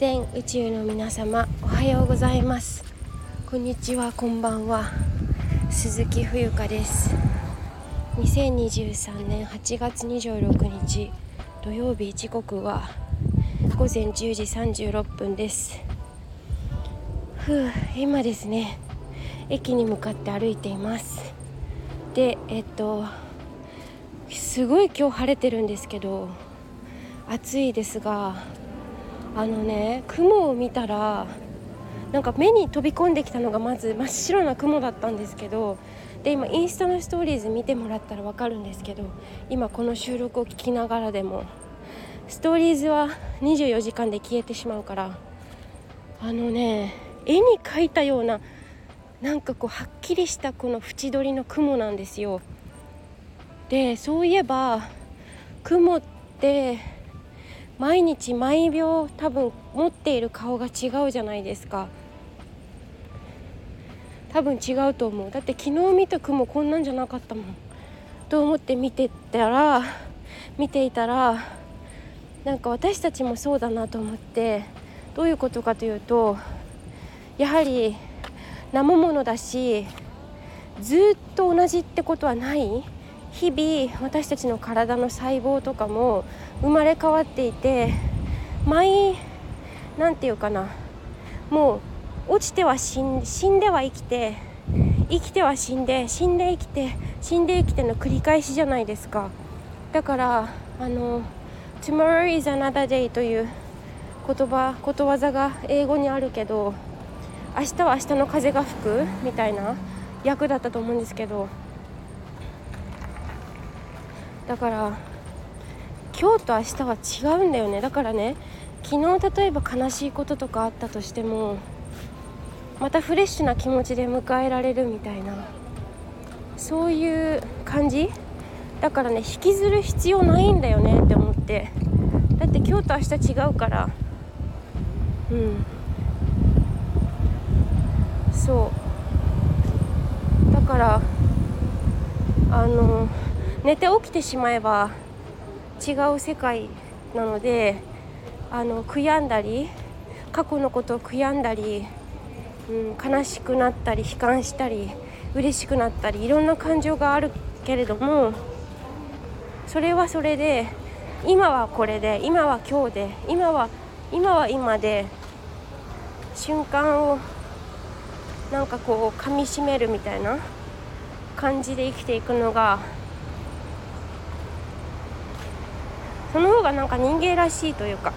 全宇宙の皆様おはようございます。こんにちはこんばんは。鈴木冬香です。2023年8月26日土曜日時刻は午前10時36分です。ふう今ですね駅に向かって歩いています。でえっとすごい今日晴れてるんですけど暑いですがあのね雲を見たらなんか目に飛び込んできたのがまず真っ白な雲だったんですけどで今インスタのストーリーズ見てもらったら分かるんですけど今この収録を聞きながらでもストーリーズは24時間で消えてしまうからあのね絵に描いたようななんかこうはっきりしたこの縁取りの雲なんですよ。でそういえば雲って毎日毎秒多分持っている顔が違うじゃないですか。多分違うと思う。だって昨日見た雲こんなんじゃなかったもん。と思って見てたら見ていたらなんか私たちもそうだなと思ってどういうことかというとやはり生ものだしずっと同じってことはない日々私たちの体の細胞とかも生まれ変わっていて毎何て言うかなもう落ちては死ん死んでは生きて生きては死んで死んで生きて死んで生きての繰り返しじゃないですか。だからあの「Tomorrow is another day」という言葉ことわざが英語にあるけど明日は明日の風が吹くみたいな役だったと思うんですけどだから今日と明日は違うんだよね。だからね昨日例えば悲しいこととかあったとしてもまたフレッシュな気持ちで迎えられるみたいなそういう感じ？だからね引きずる必要ないんだよねって思って。だって今日と明日違うから。うん。そう。だからあの寝て起きてしまえば違う世界なのであの悔やんだり過去のことを悔やんだり、うん、悲しくなったり悲観したり嬉しくなったりいろんな感情があるけれどもそれはそれで今はこれで今は今日で今は今は今で瞬間をなんかこう噛みしめるみたいな感じで生きていくのがその方がなんか人間らしいというか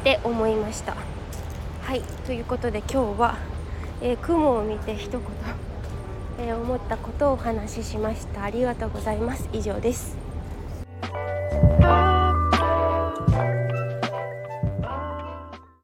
って思いました。はいということで今日は、えー、雲を見て一言、えー、思ったことをお話ししました。ありがとうございます。以上です。